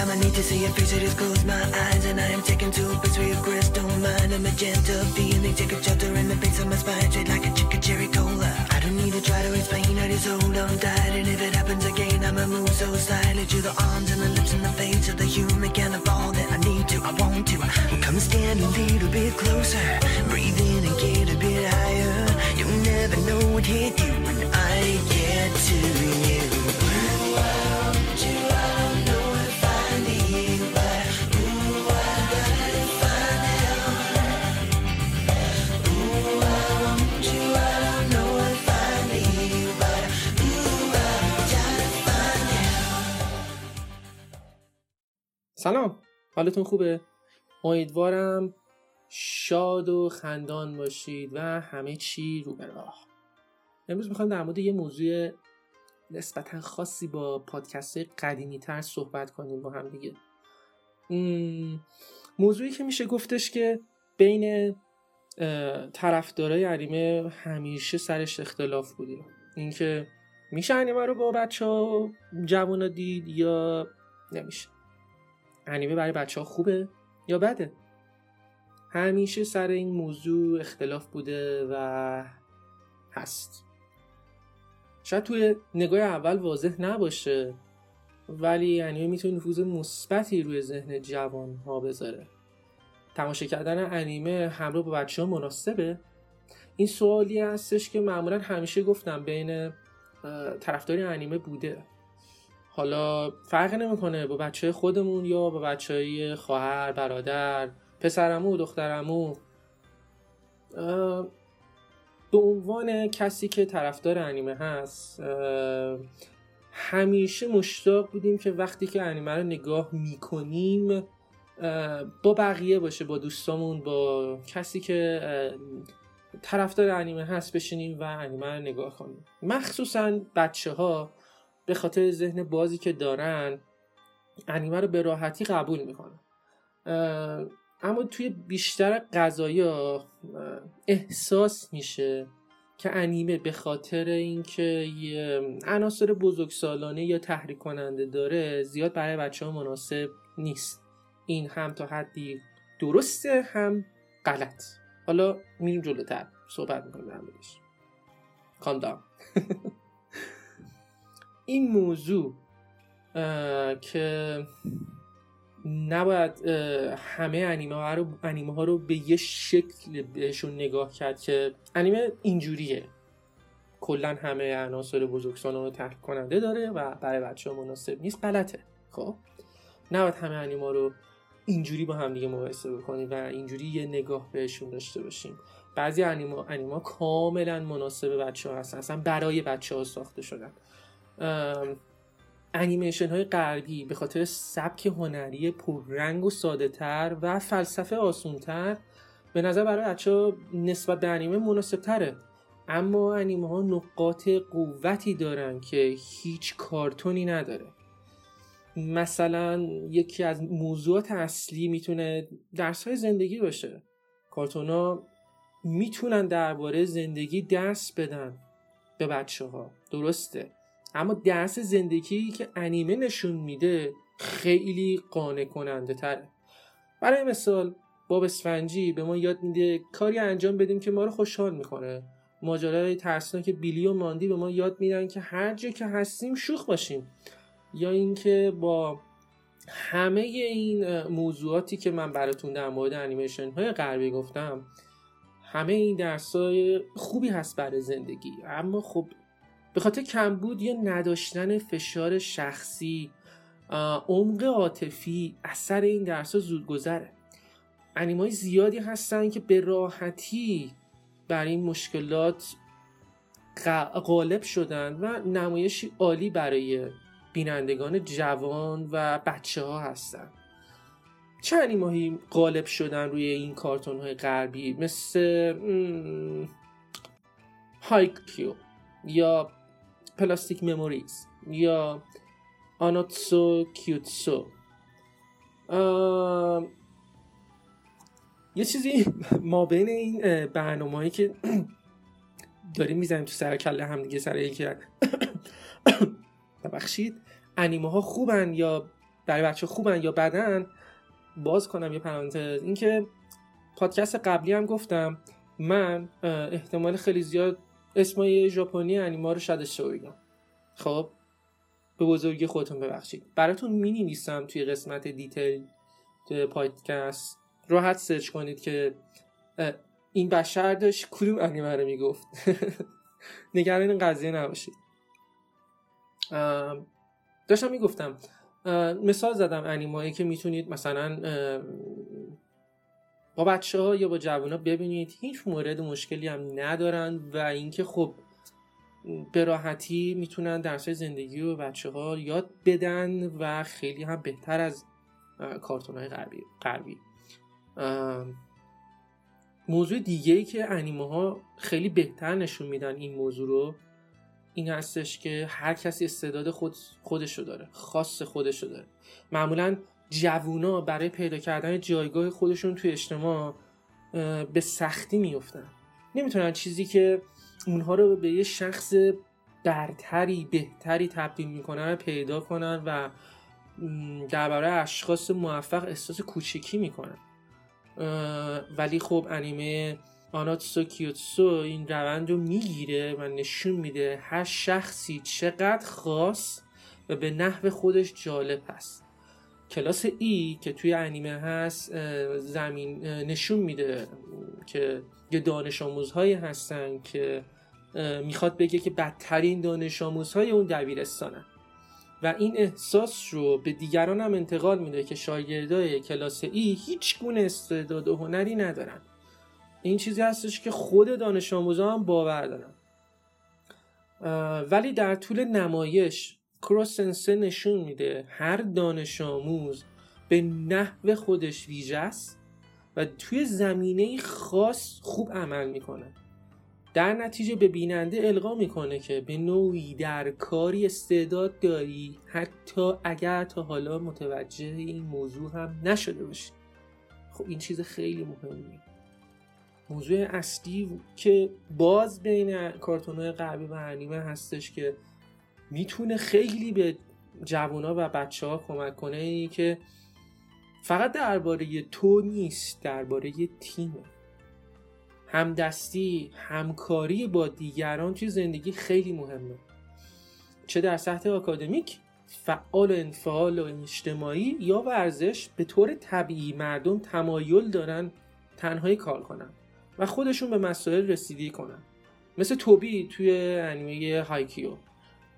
Anytime I need to see face, I just close my eyes and I am taken to a where your crystal mind. A magenta feeling, take a shelter in the base of my spine, straight like a chicken cherry cola. I don't need to try to explain, I just hold on tight. And if it happens again, I'ma move so silently to the arms and the lips and the face of the human kind of all that I need to, I want to. Come and stand a little bit closer, breathe in and get a bit higher. You'll never know what hit you when I get to you. سلام. حالتون خوبه؟ امیدوارم شاد و خندان باشید و همه چی رو به راه. امروز می‌خوام در مورد یه موضوع نسبتا خاصی با پادکست قدیمی تر صحبت کنیم با هم دیگه. موضوعی که میشه گفتش که بین طرفدارای انیمه همیشه سرش اختلاف بوده. اینکه میشه انیمه رو با بچه ها جوان دید یا نمیشه. انیمه برای بچه ها خوبه یا بده؟ همیشه سر این موضوع اختلاف بوده و هست. شاید توی نگاه اول واضح نباشه ولی انیمه می‌تونه نفوذ مثبتی روی ذهن جوان ها بذاره. تماشا کردن انیمه همراه با بچه ها مناسبه؟ این سوالی هستش که معمولا همیشه گفتم بین طرفداری انیمه بوده. حالا فرق نمی‌کنه با بچه خودمون یا با بچه های خواهر برادر پسرمو دخترمو؟ به عنوان کسی که طرفدار انیمه هست همیشه مشتاق بودیم که وقتی که انیمه رو نگاه می‌کنیم با بقیه باشه با دوستامون با کسی که طرفدار انیمه هست بشینیم و انیمه رو نگاه کنیم. مخصوصا بچه ها به خاطر ذهن بازی که دارن انیمه رو به راحتی قبول می‌کنن. اما توی بیشتر قضایا احساس میشه که انیمه به خاطر اینکه عناصر بزرگسالانه یا تحریک کننده داره زیاد برای بچه ها مناسب نیست. این هم تا حدی درسته هم غلط. حالا میریم جلوتر. صحبت می‌کنیم در موردش. کام این موضوع که نباید همه انیمه ها رو انیمه ها رو به یه شکل بهشون نگاه کرد که انیمه اینجوریه. کلا همه عناصر بزرگسالان رو تحریک کننده داره و برای بچه ها مناسب نیست غلطه. خب؟ نباید همه انیمه رو اینجوری با هم دیگه مقایسه بکنیم و اینجوری یه نگاه بهشون داشته باشیم. بعضی انیما انیما کاملا مناسب بچه ها هستن اصلا برای بچه ها ساخته شدن. انیمیشن های غربی به خاطر سبک هنری پررنگ و ساده تر و فلسفه آسون تر به نظر برای بچه نسبت به انیمه مناسب تره اما انیمه ها نقاط قوتی دارن که هیچ کارتونی نداره. مثلا یکی از موضوعات اصلی می‌تونه درس های زندگی باشه. کارتون ها می‌تونن درباره زندگی درس بدن به بچه ها درسته. اما درس زندگی که انیمه نشون میده خیلی قانع کننده تره. برای مثال باب اسفنجی به ما یاد میده کاری انجام بدیم که ما رو خوشحال می‌کنه. ماجرای ترسناک بیلی و ماندی به ما یاد میدن که هر جا که هستیم شوخ باشیم. یا اینکه با همه این موضوعاتی که من براتون در مورد انیمیشن های غربی گفتم همه این درس های خوبی هست برای زندگی. اما خب به خاطر کمبود یا نداشتن فشار شخصی عمق عاطفی اثر این درس ها زود گذره. انیمای زیادی هستن که به راحتی بر این مشکلات غالب شدن و نمایشی عالی برای بینندگان جوان و بچه ها هستن. چه انیمایی غالب شدن روی این کارتون های غربی؟ مثل هایکیو یا Plastic Memories یا آناتسو کیوتسو. یه چیزی ما بین این برنامه هایی که داریم می‌زنیم تو سر کله هم دیگه سر اینکه ببخشید. انیمه ها خوبن یا برای بچه خوبن یا بدن باز کنم یه پرانتز. اینکه پادکست قبلی هم گفتم من احتمال خیلی زیاد اسمای ژاپنی انیما رو شاید اشتباه بگم. خب؟ به بزرگی خودتون ببخشید. براتون مینی نیستم توی قسمت دیتیل توی پادکست. راحت سرچ کنید که این بشر داشت کدوم انیمه رو می‌گفت. نگران این قضیه نباشید. داشتم می‌گفتم مثال زدم انیمایی که می‌تونید مثلا با بچه ها یا با جوان ها ببینید هیچ مورد مشکلی هم ندارن و اینکه خب به راحتی می‌تونن درس زندگی و بچه ها یاد بدن و خیلی هم بهتر از کارتون های غربی, غربی. موضوع دیگه ای که انیمه ها خیلی بهتر نشون میدن این موضوع رو این هستش که هر کسی استعداد خود خودشو داره خاص خودشو داره معمولا جوونا برای پیدا کردن جایگاه خودشون توی اجتماع به سختی میفتن نمی‌تونن چیزی که اونها رو به یه شخص برتری بهتری تبدیل می‌کنن پیدا کنن و درباره اشخاص موفق احساس کوچکی می‌کنن. ولی خب انیمه آناتسو کیوتسو این روند رو می‌گیره و نشون میده هر شخصی چقدر خاص و به نحو خودش جالب هست. کلاس ای که توی انیمه هست زمین نشون میده که یه دانش آموزهایی هستن که می‌خواد بگه که بدترین دانش آموزهای اون دبیرستانن. و این احساس رو به دیگران هم انتقال میده که شاگردای کلاس ای هیچ گونه استعداد و هنری ندارن. این چیزی هستش که خود دانش آموزا هم باور دارن. ولی در طول نمایش کروسنسه نشون میده هر دانش آموز به نحو خودش ویژه است و توی زمینه خاص خوب عمل می‌کنه. در نتیجه به بیننده القا می‌کنه که به نوعی در کاری استعداد داری حتی اگر تا حالا متوجه این موضوع هم نشده باشی. خب این چیز خیلی مهمیه. موضوع اصلی که باز بین کارتون های غربی و انیمه هستش که می‌تونه خیلی به جوونا و بچه ها کمک کنه ای که فقط درباره تو نیست درباره تیمه همدستی همکاری با دیگران توی زندگی خیلی مهمه. چه در سطح آکادمیک فعال و انفعال و اجتماعی یا ورزش به طور طبیعی مردم تمایل دارن تنهایی کار کنن و خودشون به مسائل رسیدگی کنن. مثل توبی توی انیمه هایکیو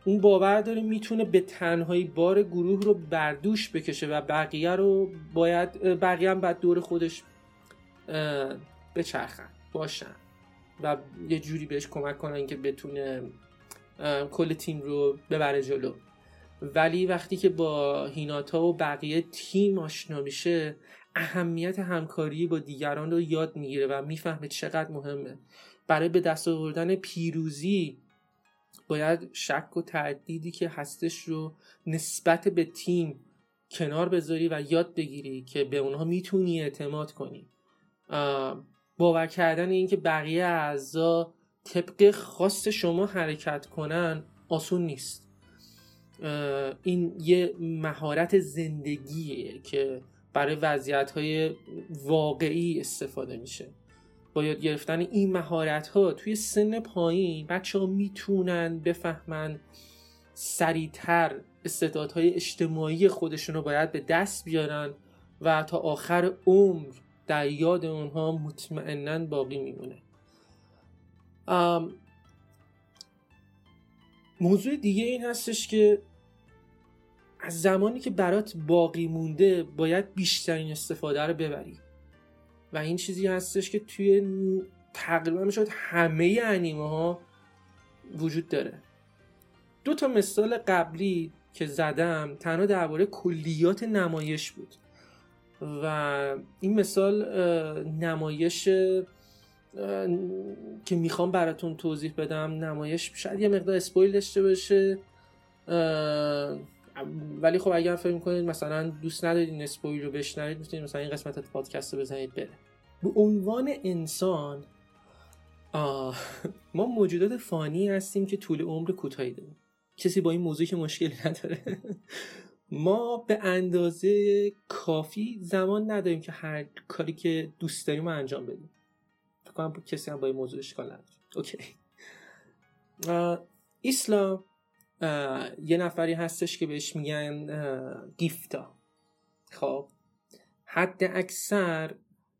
اون باور داره می‌تونه به تنهایی بار گروه رو بردوش بکشه و بقیه رو باید بقیه هم بعد دور خودش بچرخن باشن و یه جوری بهش کمک کنن که بتونه کل تیم رو ببره جلو. ولی وقتی که با هیناتا و بقیه تیم آشنا میشه اهمیت همکاری با دیگران رو یاد می‌گیره و می‌فهمه چقدر مهمه. برای به دست آوردن پیروزی باید شک و تردیدی که هستش رو نسبت به تیم کنار بذاری و یاد بگیری که به اونها می‌تونی اعتماد کنی. باور کردن این که بقیه اعضا طبق خواست شما حرکت کنن آسون نیست. این یه مهارت زندگیه که برای وضعیت های واقعی استفاده میشه. با یاد گرفتن این مهارت ها توی سن پایین بچه ها می‌تونن بفهمن سریعتر استعدادهای اجتماعی خودشون رو باید به دست بیارن و تا آخر عمر در یاد اونها مطمئنا باقی میمونه. موضوع دیگه این هستش که از زمانی که برات باقی مونده باید بیشترین استفاده رو ببری. و این چیزی هستش که توی تقریبا می‌شد همه انیمه ها وجود داره. دو تا مثال قبلی که زدم تنها درباره کلیات نمایش بود. و این مثال نمایش که می‌خوام براتون توضیح بدم نمایش شاید یه مقدار اسپویل داشته باشه. ولی خب اگر فکر کنید مثلا دوست ندارید این اسپویل رو بشنوید می‌تونید مثلا این قسمت پادکست رو بزنید بره. به عنوان انسان ما موجودات فانی هستیم که طول عمر کوتاهی داریم. کسی با این موضوع که مشکلی نداره. ما به اندازه کافی زمان نداریم که هر کاری که دوست داریم رو انجام بدیم. فکر کنم کسی هم با این موضوع اشکال نداره. اوکی. اسلام یه نفری هستش که بهش میگن گیفتا. خب. حد اکثر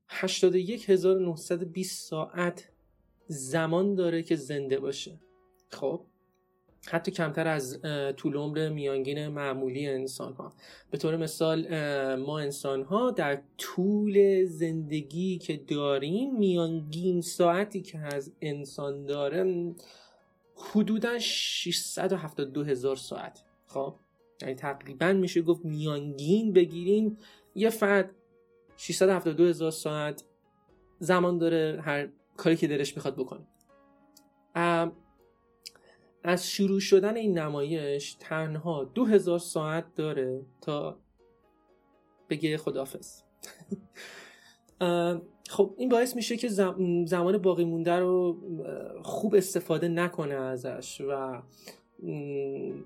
81920 ساعت زمان داره که زنده باشه. خب. حتی کمتر از طول عمر میانگین معمولی انسان ها به طور مثال ما انسان ها در طول زندگی که داریم میانگین ساعتی که از انسان داره حدودا 672 هزار ساعت. خب؟ یعنی تقریبا میشه گفت میانگین بگیریم. یه فرد 672 هزار ساعت زمان داره هر کاری که دلش می‌خواد بکنه. از شروع شدن این نمایش تنها دو هزار ساعت داره تا بگه خدافز خب این باعث میشه که زمان باقی مونده رو خوب استفاده نکنه ازش و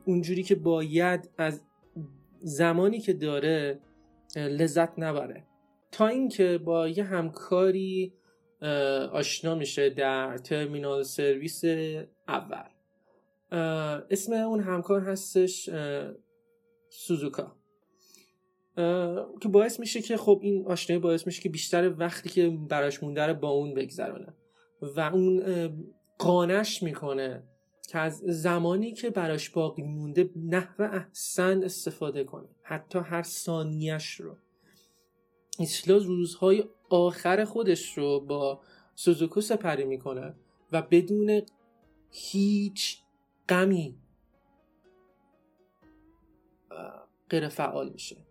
اونجوری که باید از زمانی که داره لذت نبره. تا اینکه با یه همکاری آشنا میشه در ترمینال سرویس اول. اسم اون همکار هستش سوزوکا. که باعث میشه که خب این آشنایی باعث میشه که بیشتر وقتی که براش مونده رو با اون بگذرانه و اون قانش می‌کنه که از زمانی که براش باقی مونده نحو احسن استفاده کنه. حتی هر ثانیش رو. ایسلا روزهای آخر خودش رو با سوزوکو سپری می‌کنه و بدون هیچ غمی غیر فعال میشه.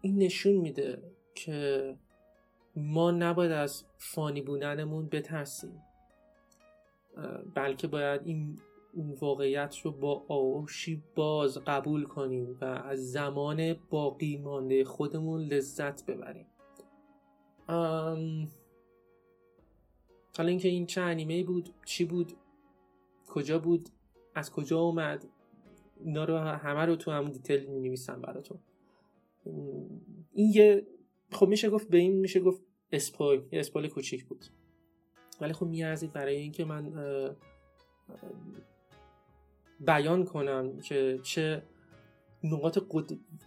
این نشون میده که ما نباید از فانی بودنمون بترسیم. بلکه باید این واقعیت رو با آوشی باز قبول کنیم و از زمان باقی مانده خودمون لذت ببریم. حالا اینکه این چه انیمه بود چی بود کجا بود از کجا اومد اینا رو همه رو تو همون دیتیل می نویسم براتون. این یه خب میشه گفت به این میشه گفت اسپویل یه اسپویل کوچیک بود. ولی خب میارزید برای اینکه من بیان کنم که چه نقاط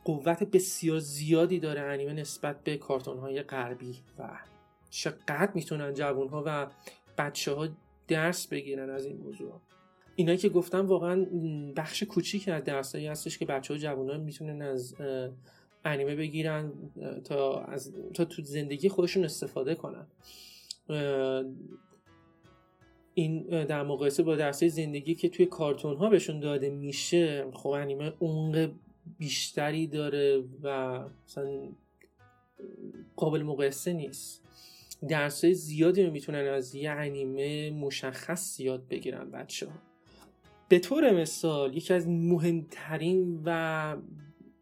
قوت بسیار زیادی داره انیمه نسبت به کارتون های غربی و چقدر می‌تونن جوان ها و بچه ها درس بگیرن از این موضوع. اینایی که گفتم واقعا بخش کوچیک از درسایی هستش که بچه ها جوان ها می‌تونن از انیمه بگیرن تا, از، تا تو زندگی خودشون استفاده کنن. این در مقایسه با درسای زندگی که توی کارتون ها بهشون داده میشه خب انیمه اون بیشتری داره و مثلا قابل مقایسه نیست. درسای زیادی رو می‌تونن از یه انیمه مشخص یاد بگیرن بچه ها به طور مثال یکی از مهمترین و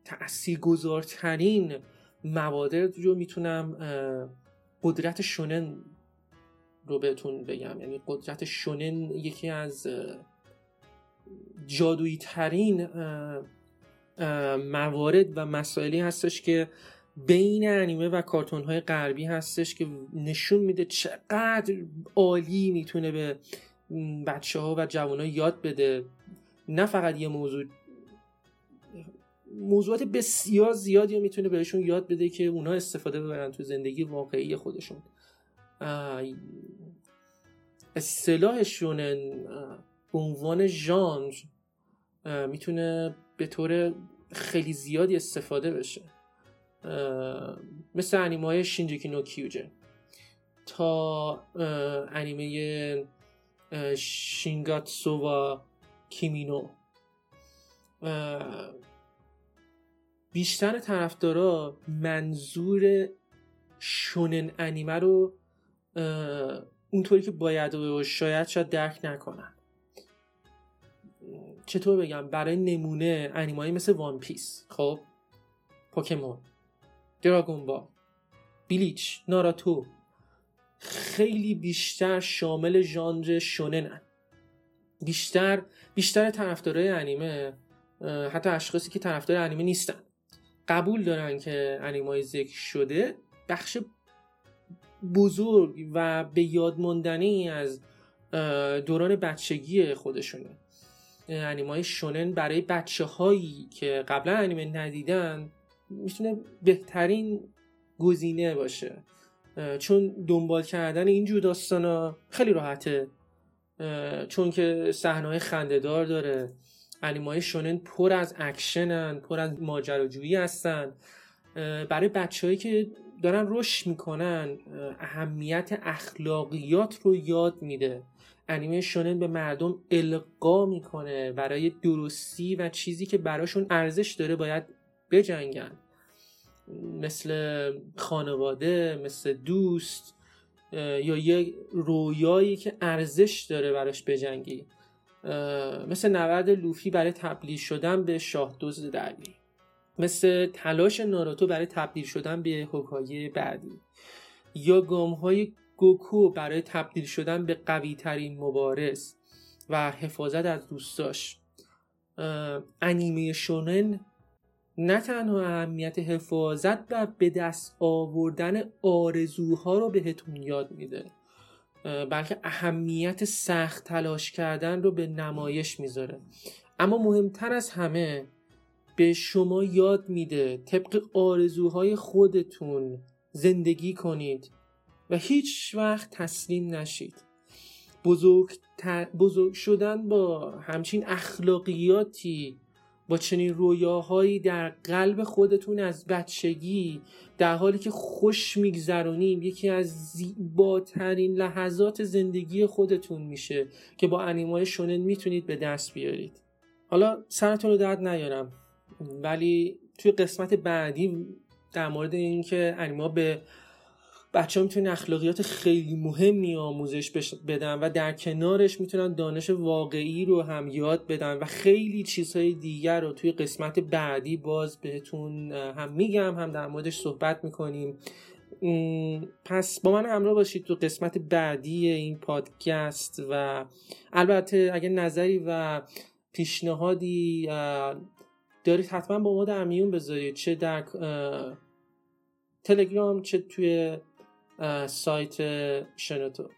تاثیرگذارترین موارد رو می‌تونم قدرت شونن رو بهتون بگم. یعنی قدرت شونن یکی از جادویی ترین موارد و مسائلی هستش که بین انیمه و کارتون های غربی هستش که نشون میده چقدر عالی می‌تونه به بچه ها و جوان ها یاد بده. نه فقط یه موضوع موضوعات بسیار زیادی می‌تونه بهشون یاد بده که اونا استفاده ببرن تو زندگی واقعی خودشون. اصطلاحشون به عنوان ژانر می‌تونه به طور خیلی زیادی استفاده بشه. مثل انیمه های شینجیکی نو کیوجه. تا انیمه شینگاتسو و کیمینو. بیشتر طرفدارا منظور شونن انیمه رو اونطوری که باید و شاید شاید درک نکنن. چطور بگم؟ برای نمونه انیمایی مثل وان پیس خب؟ پوکمون دراگون با بیلیچ ناراتو خیلی بیشتر شامل ژانر شوننن بیشتر بیشتر طرفدارای انیمه حتی اشخاصی که طرفدار انیمه نیستن. قبول دارن که انیمای ذکر شده بخش بزرگ و به یاد ماندنی از دوران بچگی خودشونه. انیمای شونن برای بچه هایی که قبلا انیمه ندیدن می‌تونه بهترین گزینه باشه. چون دنبال کردن اینجور داستانا خیلی راحته. چون که صحنه های خندهدار داره. انیمای شونن پر از اکشنن پر از ماجراجویی هستن. برای بچههایی که دارن رشد می‌کنن اهمیت اخلاقیات رو یاد میده. انیمه شونن به مردم القا می‌کنه برای درستی و چیزی که براشون ارزش داره باید بجنگن. مثل خانواده مثل دوست یا یه رویایی که ارزش داره براش بجنگی. مثل نبرد لوفی برای تبدیل شدن به شاه دوز دری مثل تلاش ناروتو برای تبدیل شدن به هوکایه بعدی. یا گام های گوکو برای تبدیل شدن به قوی ترین مبارز و حفاظت از دوستاش. انیمه شونن نه تنها اهمیت حفاظت و به دست آوردن آرزوها رو بهتون یاد میده. بلکه اهمیت سخت تلاش کردن رو به نمایش می‌ذاره. اما مهمتر از همه به شما یاد میده طبق آرزوهای خودتون زندگی کنید و هیچ وقت تسلیم نشید. بزرگ, بزرگ شدن با همچین اخلاقیاتی با چنین رویاهایی در قلب خودتون از بچگی در حالی که خوش میگذرونیم یکی از زیباترین لحظات زندگی خودتون میشه که با انیمای شونن می‌تونید به دست بیارید. حالا سرتون رو درد نیارم ولی توی قسمت بعدی در مورد اینکه انیما به بچه ها می‌تونن اخلاقیات خیلی مهمی آموزش بدن و در کنارش می‌تونن دانش واقعی رو هم یاد بدن و خیلی چیزهای دیگر رو توی قسمت بعدی باز بهتون هم میگم هم در موردش صحبت می‌کنیم. پس با من همراه باشید تو قسمت بعدی این پادکست و البته اگه نظری و پیشنهادی دارید حتما با ما در میون بذارید چه در تلگرام چه توی سایت شنوتو.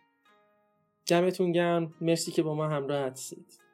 جمعتون گرم. مرسی که با ما همراه هستید.